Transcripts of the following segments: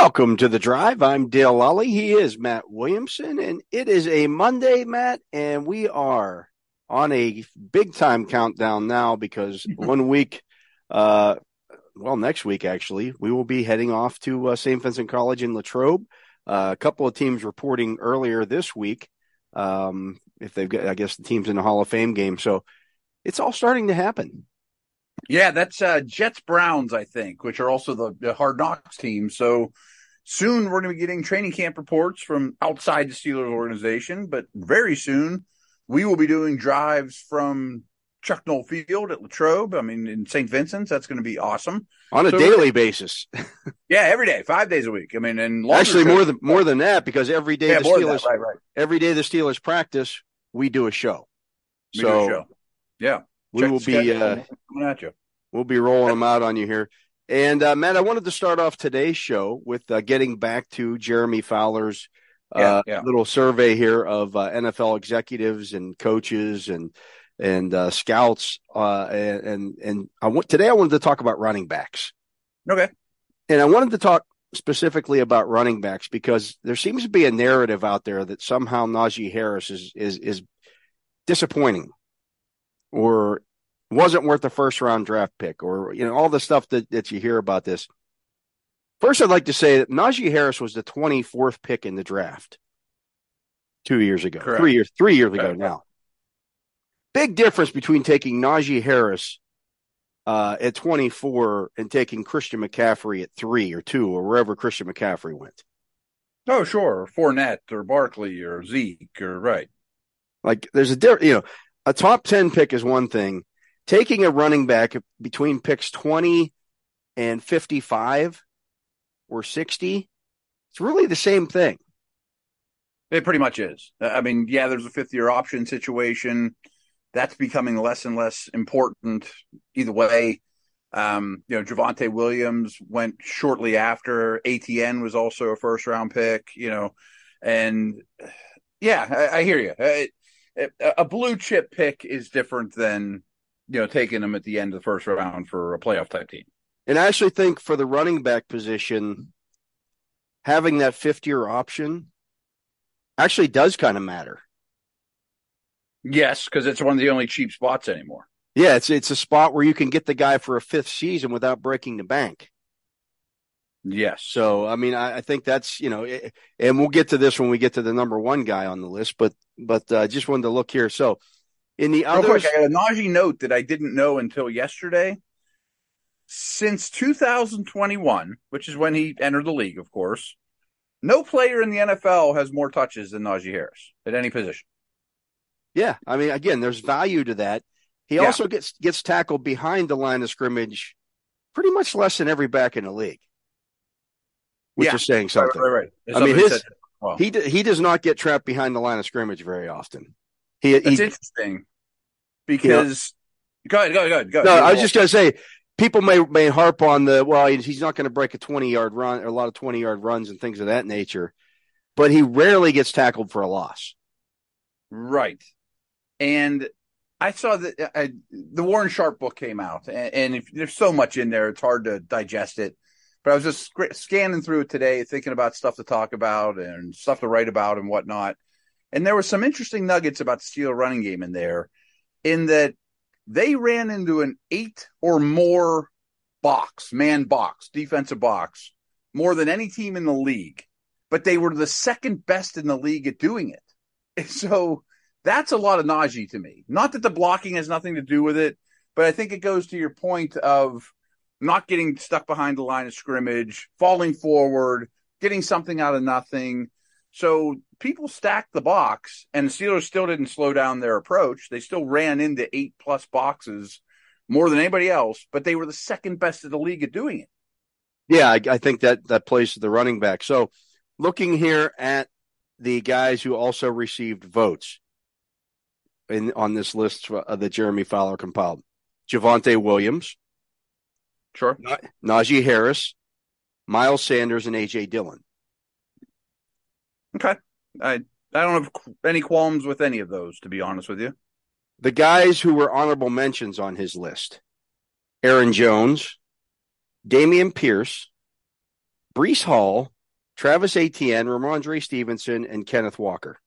Welcome to the drive. I'm Dale Lally. He is Matt Williamson, and it is a Monday, Matt, and we are on a big time countdown now because one week, uh, well, next week actually, we will be heading off to uh, St. Vincent College in Latrobe. Uh, a couple of teams reporting earlier this week. Um, if they've got, I guess the teams in the Hall of Fame game. So it's all starting to happen. Yeah, that's uh, Jets Browns, I think, which are also the, the Hard Knocks team. So soon we're going to be getting training camp reports from outside the Steelers organization, but very soon we will be doing drives from Chuck Noll Field at Latrobe. I mean, in St. Vincent's, that's going to be awesome on a so daily basis. yeah, every day, five days a week. I mean, and actually more than more than that because every day yeah, the Steelers, right, right. every day the Steelers practice, we do a show. We so, a show. yeah, we Check will be uh, coming at you. We'll be rolling them out on you here. And uh, Matt, I wanted to start off today's show with uh, getting back to Jeremy Fowler's uh, yeah, yeah. little survey here of uh, NFL executives and coaches and and uh, scouts. Uh, and and, and I want today I wanted to talk about running backs. Okay. And I wanted to talk specifically about running backs because there seems to be a narrative out there that somehow Najee Harris is is is disappointing or wasn't worth the first round draft pick or you know all the stuff that, that you hear about this. First, I'd like to say that Najee Harris was the 24th pick in the draft two years ago, Correct. three years, three years ago now. Big difference between taking Najee Harris uh, at 24 and taking Christian McCaffrey at three or two or wherever Christian McCaffrey went. Oh, sure. Fournette or Barkley or Zeke or right. Like there's a different, you know, a top 10 pick is one thing. Taking a running back between picks 20 and 55 or 60, it's really the same thing. It pretty much is. I mean, yeah, there's a fifth year option situation that's becoming less and less important either way. Um, you know, Javonte Williams went shortly after. Etienne was also a first round pick, you know, and yeah, I, I hear you. It, a blue chip pick is different than, you know, taking them at the end of the first round for a playoff type team. And I actually think for the running back position, having that fifth year option actually does kind of matter. Yes, because it's one of the only cheap spots anymore. Yeah, it's it's a spot where you can get the guy for a fifth season without breaking the bank. Yes. So I mean, I, I think that's you know, it, and we'll get to this when we get to the number one guy on the list. But but I uh, just wanted to look here. So in the other, I got a Najee note that I didn't know until yesterday. Since 2021, which is when he entered the league, of course, no player in the NFL has more touches than Najee Harris at any position. Yeah, I mean, again, there's value to that. He yeah. also gets gets tackled behind the line of scrimmage, pretty much less than every back in the league, which yeah. is saying something. Right, right, right. I mean, his well. he he does not get trapped behind the line of scrimmage very often. He, That's he, interesting because you know, go ahead, go ahead, go ahead. No, I was just going to say people may may harp on the well, he's not going to break a twenty yard run or a lot of twenty yard runs and things of that nature, but he rarely gets tackled for a loss. Right and I saw that uh, the Warren Sharp book came out, and, and if, there's so much in there, it's hard to digest it. But I was just scanning through it today, thinking about stuff to talk about and stuff to write about and whatnot. And there were some interesting nuggets about the Steel running game in there, in that they ran into an eight or more box, man box, defensive box, more than any team in the league. But they were the second best in the league at doing it. And so that's a lot of Najee to me. Not that the blocking has nothing to do with it, but I think it goes to your point of not getting stuck behind the line of scrimmage, falling forward, getting something out of nothing. So people stacked the box, and the Steelers still didn't slow down their approach. They still ran into eight plus boxes more than anybody else, but they were the second best of the league at doing it. Yeah, I, I think that that plays to the running back. So looking here at the guys who also received votes in on this list that Jeremy Fowler compiled. Javonte Williams, sure, Najee Harris, Miles Sanders, and AJ Dillon. Okay, I I don't have any qualms with any of those, to be honest with you. The guys who were honorable mentions on his list: Aaron Jones, Dameon Pierce, Breece Hall, Travis Etienne, Rhamondre Stevenson, and Kenneth Walker.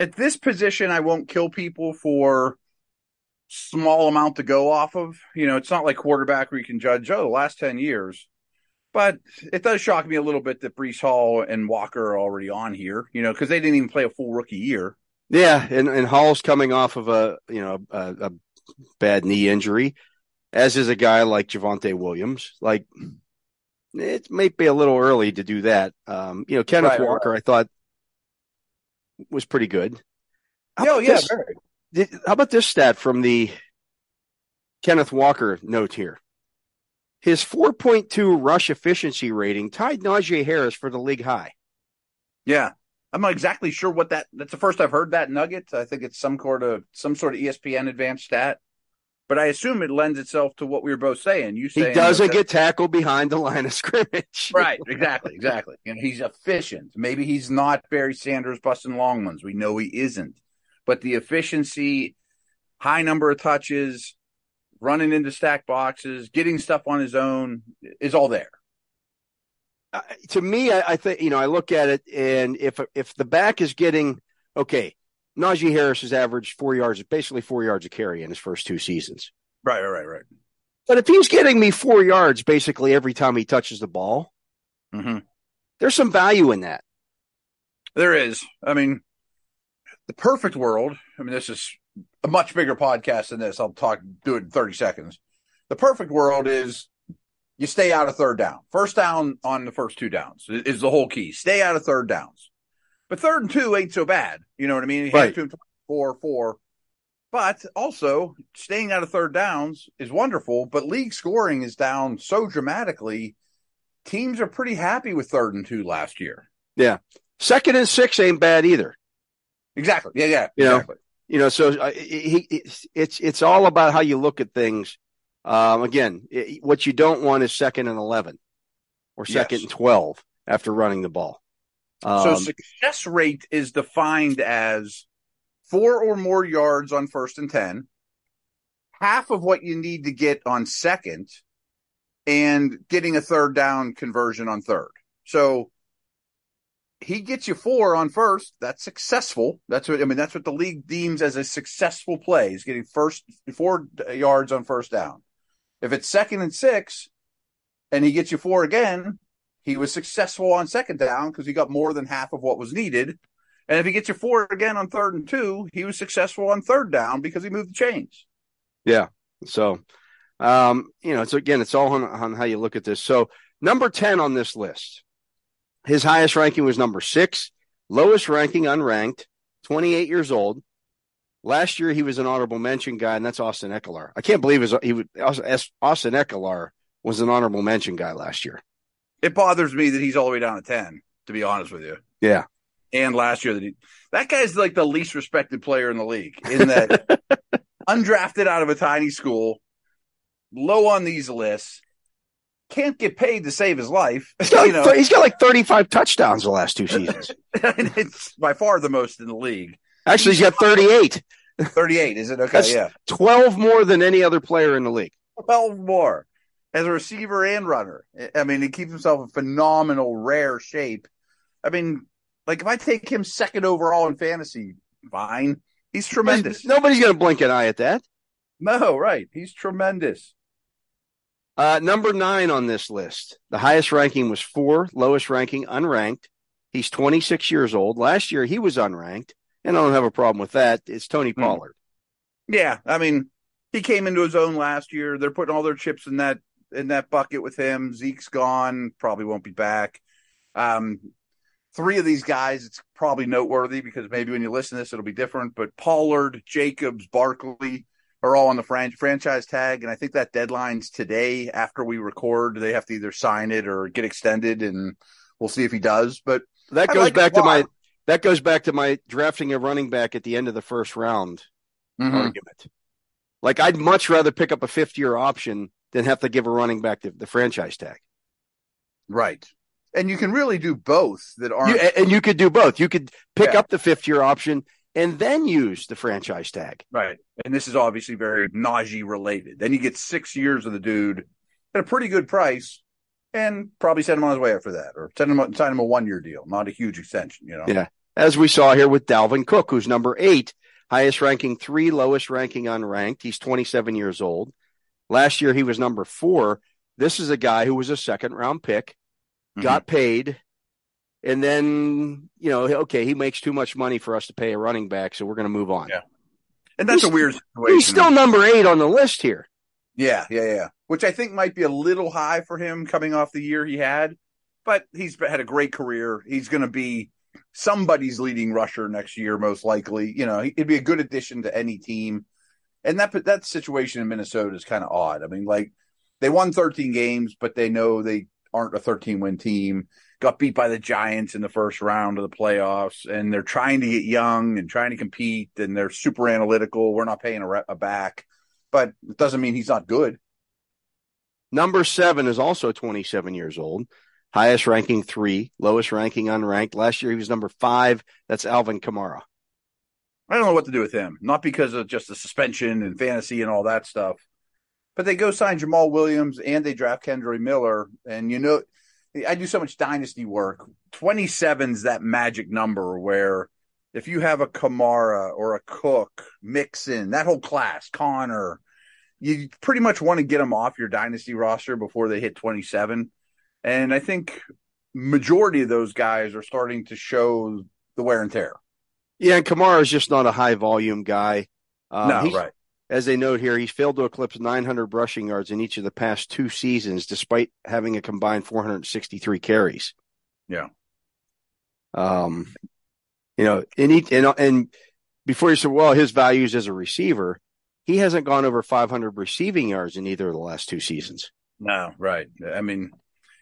At this position, I won't kill people for small amount to go off of. You know, it's not like quarterback where you can judge, oh, the last 10 years. But it does shock me a little bit that Breece Hall and Walker are already on here, you know, because they didn't even play a full rookie year. Yeah, and, and Hall's coming off of a you know a, a bad knee injury, as is a guy like Javonte Williams. Like it may be a little early to do that. Um, you know, Kenneth right, Walker, right. I thought was pretty good. How oh yeah, did, how about this stat from the Kenneth Walker note here? His 4.2 rush efficiency rating tied Najee Harris for the league high. Yeah. I'm not exactly sure what that that's the first I've heard that nugget. I think it's some sort of some sort of ESPN advanced stat. But I assume it lends itself to what we were both saying. You say he doesn't get tackled behind the line of scrimmage. right, exactly, exactly. And he's efficient. Maybe he's not Barry Sanders busting long ones. We know he isn't but the efficiency, high number of touches, running into stack boxes, getting stuff on his own is all there. Uh, to me, I, I, think you know I look at it, and if if the back is getting okay, Najee Harris has averaged four yards, basically four yards a carry in his first two seasons. Right, right, right. But if he's getting me four yards basically every time he touches the ball, mm-hmm. there's some value in that. There is. I mean, the perfect world, I mean, this is a much bigger podcast than this. I'll talk, do it in 30 seconds. The perfect world is you stay out of third down. First down on the first two downs is the whole key. Stay out of third downs. But third and two ain't so bad. You know what I mean? Right. Four, four. But also, staying out of third downs is wonderful, but league scoring is down so dramatically. Teams are pretty happy with third and two last year. Yeah. Second and six ain't bad either. Exactly. Yeah, yeah. You exactly. know, you know, so uh, he, it's, it's, it's all about how you look at things. Um, again, it, what you don't want is second and 11 or second yes. and 12 after running the ball. Um, so success rate is defined as four or more yards on first and 10, half of what you need to get on second, and getting a third down conversion on third. So he gets you four on first. That's successful. That's what I mean. That's what the league deems as a successful play. He's getting first four yards on first down. If it's second and six, and he gets you four again, he was successful on second down because he got more than half of what was needed. And if he gets you four again on third and two, he was successful on third down because he moved the chains. Yeah. So, um, you know, so again, it's all on, on how you look at this. So, number 10 on this list his highest ranking was number six, lowest ranking unranked, 28 years old. Last year he was an honorable mention guy, and that's Austin Ekeler. I can't believe his, he was Austin Ekeler was an honorable mention guy last year. It bothers me that he's all the way down to 10, to be honest with you. Yeah. And last year that he, that guy's like the least respected player in the league in that undrafted out of a tiny school, low on these lists can't get paid to save his life. He's got, like, he's got like 35 touchdowns the last two seasons. it's by far the most in the league. Actually, he's got 38. 38, is it? Okay, That's yeah. 12 more than any other player in the league. 12 more as a receiver and runner. I mean, he keeps himself in phenomenal, rare shape. I mean, like if I take him second overall in fantasy, fine. He's tremendous. Nobody's going to blink an eye at that. No, right. He's tremendous. Uh, number nine on this list. The highest ranking was four, lowest ranking unranked. He's 26 years old. Last year he was unranked, and I don't have a problem with that. It's Tony hmm. Pollard. Yeah, I mean, he came into his own last year. They're putting all their chips in that in that bucket with him. Zeke's gone, probably won't be back. Um, three of these guys, it's probably noteworthy because maybe when you listen to this, it'll be different. But Pollard, Jacobs, Barkley, are all on the fran- franchise tag, and I think that deadline's today. After we record, they have to either sign it or get extended, and we'll see if he does. But that goes like back to my that goes back to my drafting a running back at the end of the first round mm-hmm. argument. Like I'd much rather pick up a fifth year option than have to give a running back the, the franchise tag. Right. And you can really do both that aren't. You, and you could do both. You could pick yeah. up the fifth year option and then use the franchise tag. Right. And this is obviously very Najee related. Then you get six years of the dude at a pretty good price and probably send him on his way after that, or send him sign him a one year deal, not a huge extension. You know. Yeah, as we saw here with Dalvin Cook, who's number eight, highest ranking three, lowest ranking unranked. He's 27 years old. Last year he was number four. This is a guy who was a second round pick, mm-hmm. got paid, and then you know, okay, he makes too much money for us to pay a running back, so we're going to move on. Yeah, and that's he's, a weird situation. He's still number eight on the list here. Yeah, yeah, yeah. Which I think might be a little high for him coming off the year he had, but he's had a great career. He's going to be somebody's leading rusher next year, most likely. You know, it'd be a good addition to any team. And that that situation in Minnesota is kind of odd. I mean, like they won 13 games, but they know they aren't a 13 win team. Got beat by the Giants in the first round of the playoffs, and they're trying to get young and trying to compete, and they're super analytical. We're not paying a, a back, but it doesn't mean he's not good. Number seven is also 27 years old highest ranking three, lowest ranking unranked. Last year he was number five. That's Alvin Kamara. I don't know what to do with him. Not because of just the suspension and fantasy and all that stuff, but they go sign Jamaal Williams and they draft Kendre Miller. And you know, I do so much dynasty work. 27's that magic number where if you have a Kamara or a Cook, Mixon, that whole class, Conner, you pretty much want to get them off your dynasty roster before they hit 27 and I think majority of those guys are starting to show the wear and tear. Yeah, and Kamara is just not a high volume guy. Um, no, right. As they note here, he's failed to eclipse 900 rushing yards in each of the past two seasons, despite having a combined 463 carries. Yeah. Um, you know, and, he, and, and before you said, well, his values as a receiver, he hasn't gone over 500 receiving yards in either of the last two seasons. No, right. I mean,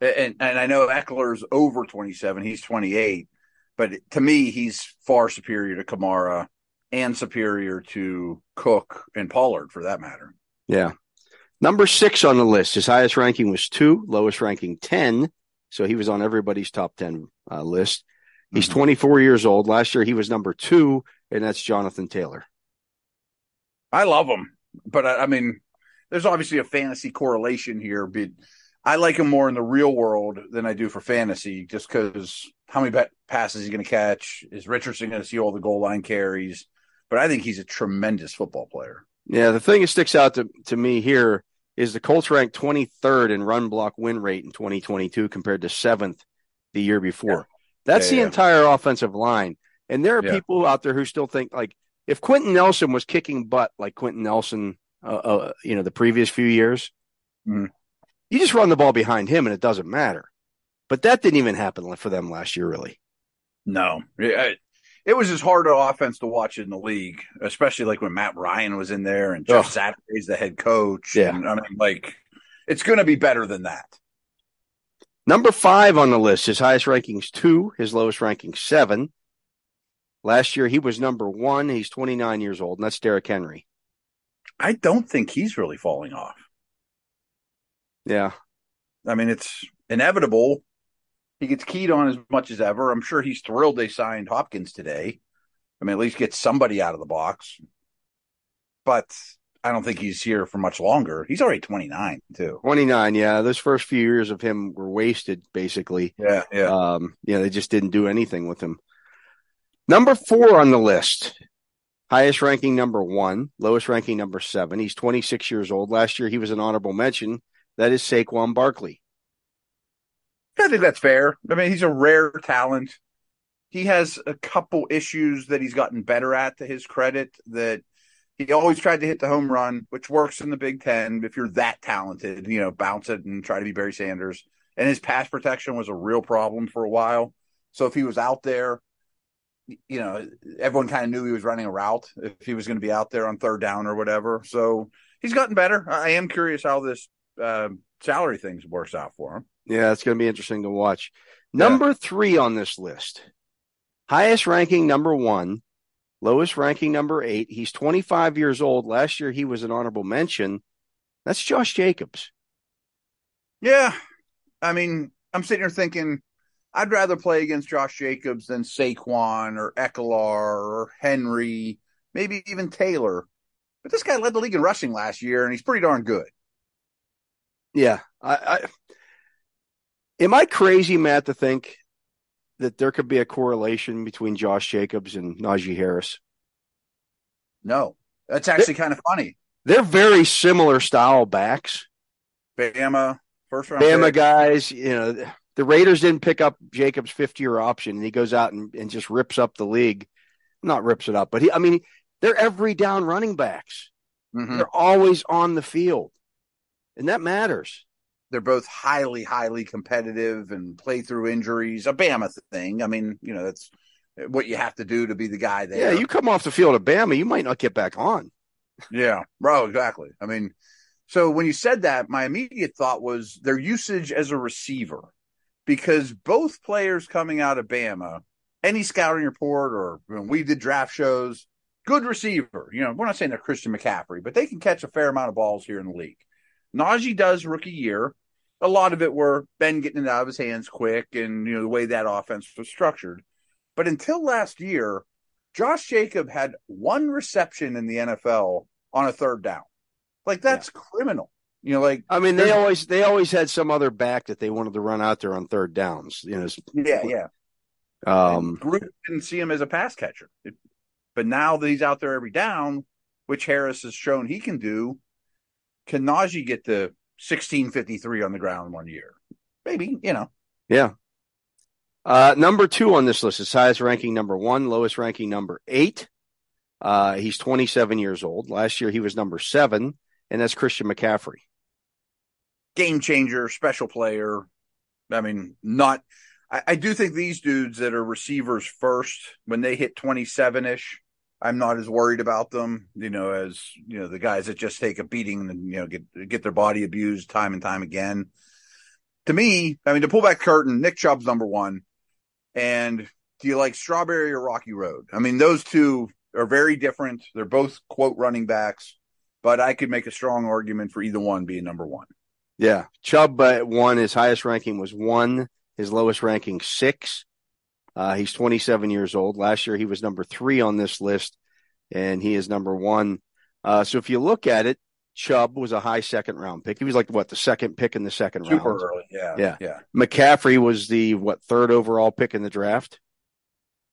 and and I know Ekeler's over 27, he's 28, but to me he's far superior to Kamara and superior to Cook and Pollard for that matter. Yeah. Number 6 on the list, his highest ranking was 2, lowest ranking 10, so he was on everybody's top 10 uh, list. He's mm-hmm. 24 years old. Last year he was number 2 and that's Jonathan Taylor. I love him, but I, I mean there's obviously a fantasy correlation here, but I like him more in the real world than I do for fantasy, just because how many passes he's going to catch? Is Richardson going to see all the goal line carries? But I think he's a tremendous football player. Yeah, the thing that sticks out to, to me here is the Colts ranked 23rd in run block win rate in 2022 compared to seventh the year before. Yeah. That's yeah, the yeah. entire offensive line. And there are people out there who still think like if Quenton Nelson was kicking butt like Quenton Nelson, uh, uh, you know, the previous few years, mm-hmm. You just run the ball behind him and it doesn't matter. But that didn't even happen for them last year, really. No, it, it was as hard an offense to watch in the league, especially like when Matt Ryan was in there and Jeff oh. Saturday's the head coach. Yeah, and, I mean, like it's going to be better than that. Number five on the list, his highest rankings two, his lowest ranking seven. Last year he was number one. He's 29 years old, and that's Derrick Henry. I don't think he's really falling off. Yeah. I mean, it's inevitable. He gets keyed on as much as ever. I'm sure he's thrilled they signed Hopkins today. I mean, at least get somebody out of the box. But I don't think he's here for much longer. He's already 29 too. 29, yeah. Those first few years of him were wasted, basically. Yeah, yeah. Um, yeah, they just didn't do anything with him. Number four on the list, highest ranking number one, lowest ranking number seven. He's 26 years old. Last year he was an honorable mention that is Saquon Barkley. I think that's fair. I mean, he's a rare talent. He has a couple issues that he's gotten better at to his credit that he always tried to hit the home run, which works in the Big Ten. If you're that talented, you know, bounce it and try to be Barry Sanders. And his pass protection was a real problem for a while. So if he was out there, you know, everyone kind of knew he was running a route if he was going to be out there on third down or whatever. So he's gotten better. I am curious how this uh, salary things works out for him. Yeah, it's going to be interesting to watch. Number yeah. three on this list, highest ranking number one, lowest ranking number eight. He's 25 years old. Last year he was an honorable mention. That's Josh Jacobs. Yeah. I mean, I'm sitting here thinking I'd rather play against Josh Jacobs than Saquon or Ekeler or Henry, maybe even Taylor. But this guy led the league in rushing last year, and he's pretty darn good. Yeah, I, I Am I crazy, Matt, to think that there could be a correlation between Josh Jacobs and Najee Harris? No, that's actually kind of funny. They're very similar style backs. Bama, first round. Bama pick. guys, you know, the Raiders didn't pick up Jacobs' fifth year option and he goes out and, and just rips up the league. Not rips it up, but he, I mean, they're every down running backs. Mhm. They're always on the field. And that matters. They're both highly, highly competitive and play through injuries. A Bama thing. I mean, you know, that's what you have to do to be the guy there. Yeah, you come off the field of Bama, you might not get back on. Yeah, bro, exactly. I mean, so when you said that, my immediate thought was their usage as a receiver, because both players coming out of Bama, any scouting report or when we did draft shows, good receiver. You know, we're not saying they're Christian McCaffrey, but they can catch a fair amount of balls here in the league. Najee does rookie year. A lot of it were Ben getting it out of his hands quick and, you know, the way that offense was structured. But until last year, Josh Jacob had one reception in the NFL on a third down. Like that's criminal. You know, like I mean, they always they always had some other back that they wanted to run out there on third downs. You know, yeah, yeah. um, Group didn't see him as a pass catcher, It- but now that he's out there every down, which Harris has shown he can do, can Najee get to fifty three on the ground one year? Maybe you know. yeah. Uh, number two on this list is highest ranking number one, lowest ranking number eight. Uh, he's 27 years old. Last year he was number seven, and that's Christian McCaffrey. game changer, special player. I mean, not. I, I do think these dudes that are receivers first, when they hit twenty seven ish, I'm not as worried about them. You know, as you know, the guys that just take a beating and you know get get their body abused time and time again. To me, I mean, to pull back curtain, Nick Chubb's number one. And do you like Strawberry or Rocky Road? I mean, those two are very different. They're both quote running backs, but I could make a strong argument for either one being number one. Yeah, Chubb uh, one. His highest ranking was one. His lowest ranking six. Uh, he's 27 years old. Last year he was number three on this list, and he is number one. Uh, so if you look at it, Chubb was a high second round pick. He was like what the second pick in the second Super round. early. Yeah. Yeah. Yeah. McCaffrey was the what third overall pick in the draft,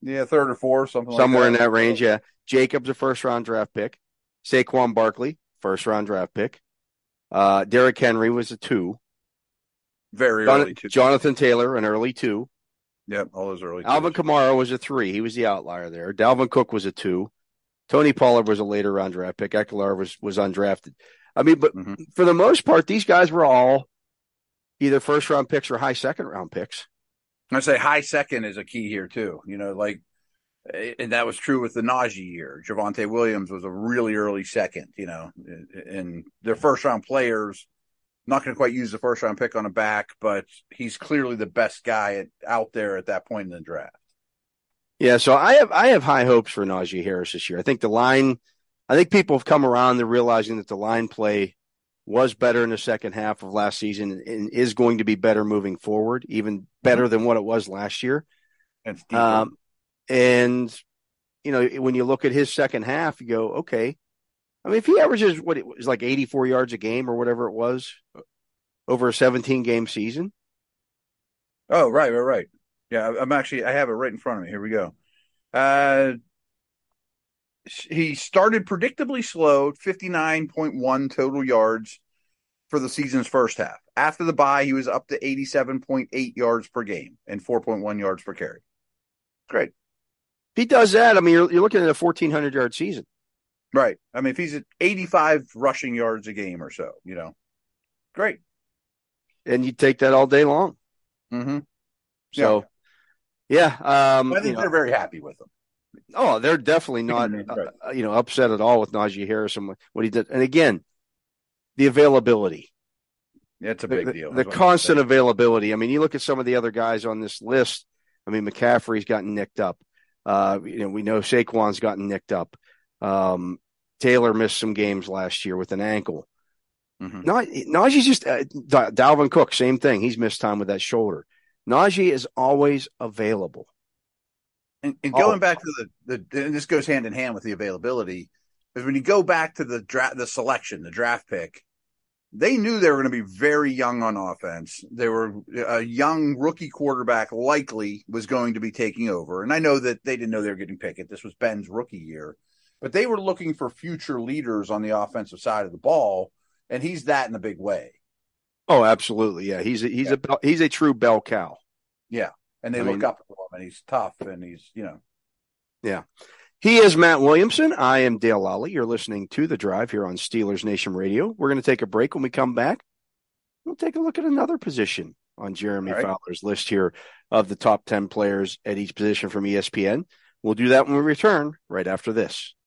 Yeah. Third or fourth, something somewhere like in that. that range. Yeah, Jacobs a first round draft pick. Saquon Barkley first round draft pick. Uh, Derrick Henry was a two. Very Jon- early, too. Jonathan Taylor an early two. Yep. All those early. Alvin. Kamara was a three. He was the outlier there. Dalvin Cook was a two. Tony Pollard was a later round draft pick. Ekeler was was undrafted. I mean, but Mhm. for the most part, these guys were all either first round picks or high second round picks. I say high second is a key here too. You know, like, and that was true with the Najee year. Javonte Williams was a really early second. You know, and their first round players not going to quite use the first round pick on a back, but he's clearly the best guy at, out there at that point in the draft. Yeah, so I have I have high hopes for Najee Harris this year. I think the line, I think people have come around to realizing that the line play was better in the second half of last season and is going to be better moving forward, even better than what it was last year. And. Um, and you know, when you look at his second half, you go, okay. I mean, if he averages what it was like 84 yards a game or whatever it was over a 17 game season, Oh, right, right, right. Yeah, I'm actually I have it right in front of me. Here we go. Uh he started predictably slow, 59.1 total yards for the season's first half. After the bye, he was up to 87.8 yards per game and 4.1 yards per carry. Great. if he does that, I mean, you're, you're looking at a 1400 yard season. Right. I mean, if he's at 85 rushing yards a game or so, you know. Great. And you take that all day long. Mm-hmm. So, yeah. Um, I think you know, they're very happy with him. oh, they're definitely not, Right. uh, you know, upset at all with Najee Harris and what- what he did. And again, the availability. Yeah, it's a big the- deal. the That's constant availability. I mean, you look at some of the other guys on this list. I mean, McCaffrey's gotten nicked up. Uh, you know, we know Saquon's gotten nicked up. Um, Taylor missed some games last year with an ankle. Mhm. Naj- Najee's just uh, Dalvin Cook, same thing. He's missed time with that shoulder. Najee is always available. And, and Oh. going back to the, the and this goes hand in hand with the availability, is when you go back to the draft, the selection, the draft pick, they knew they were going to be very young on offense. They were a young rookie quarterback likely was going to be taking over. And I know that they didn't know they were getting Pickett. This was Ben's rookie year, but they were looking for future leaders on the offensive side of the ball. And he's that in a big way. Oh, absolutely. Yeah. He's a, he's yeah. a, he's a true bell cow. Yeah. And they I look mean, up to him and he's tough and he's, you know. Yeah. He is Matt Williamson. I am Dale Lally. You're listening to The Drive here on Steelers Nation Radio. We're going to take a break. When we come back, we'll take a look at another position on Jeremy right. Fowler's list here of the top 10 players at each position from ESPN. We'll do that when we return right after this.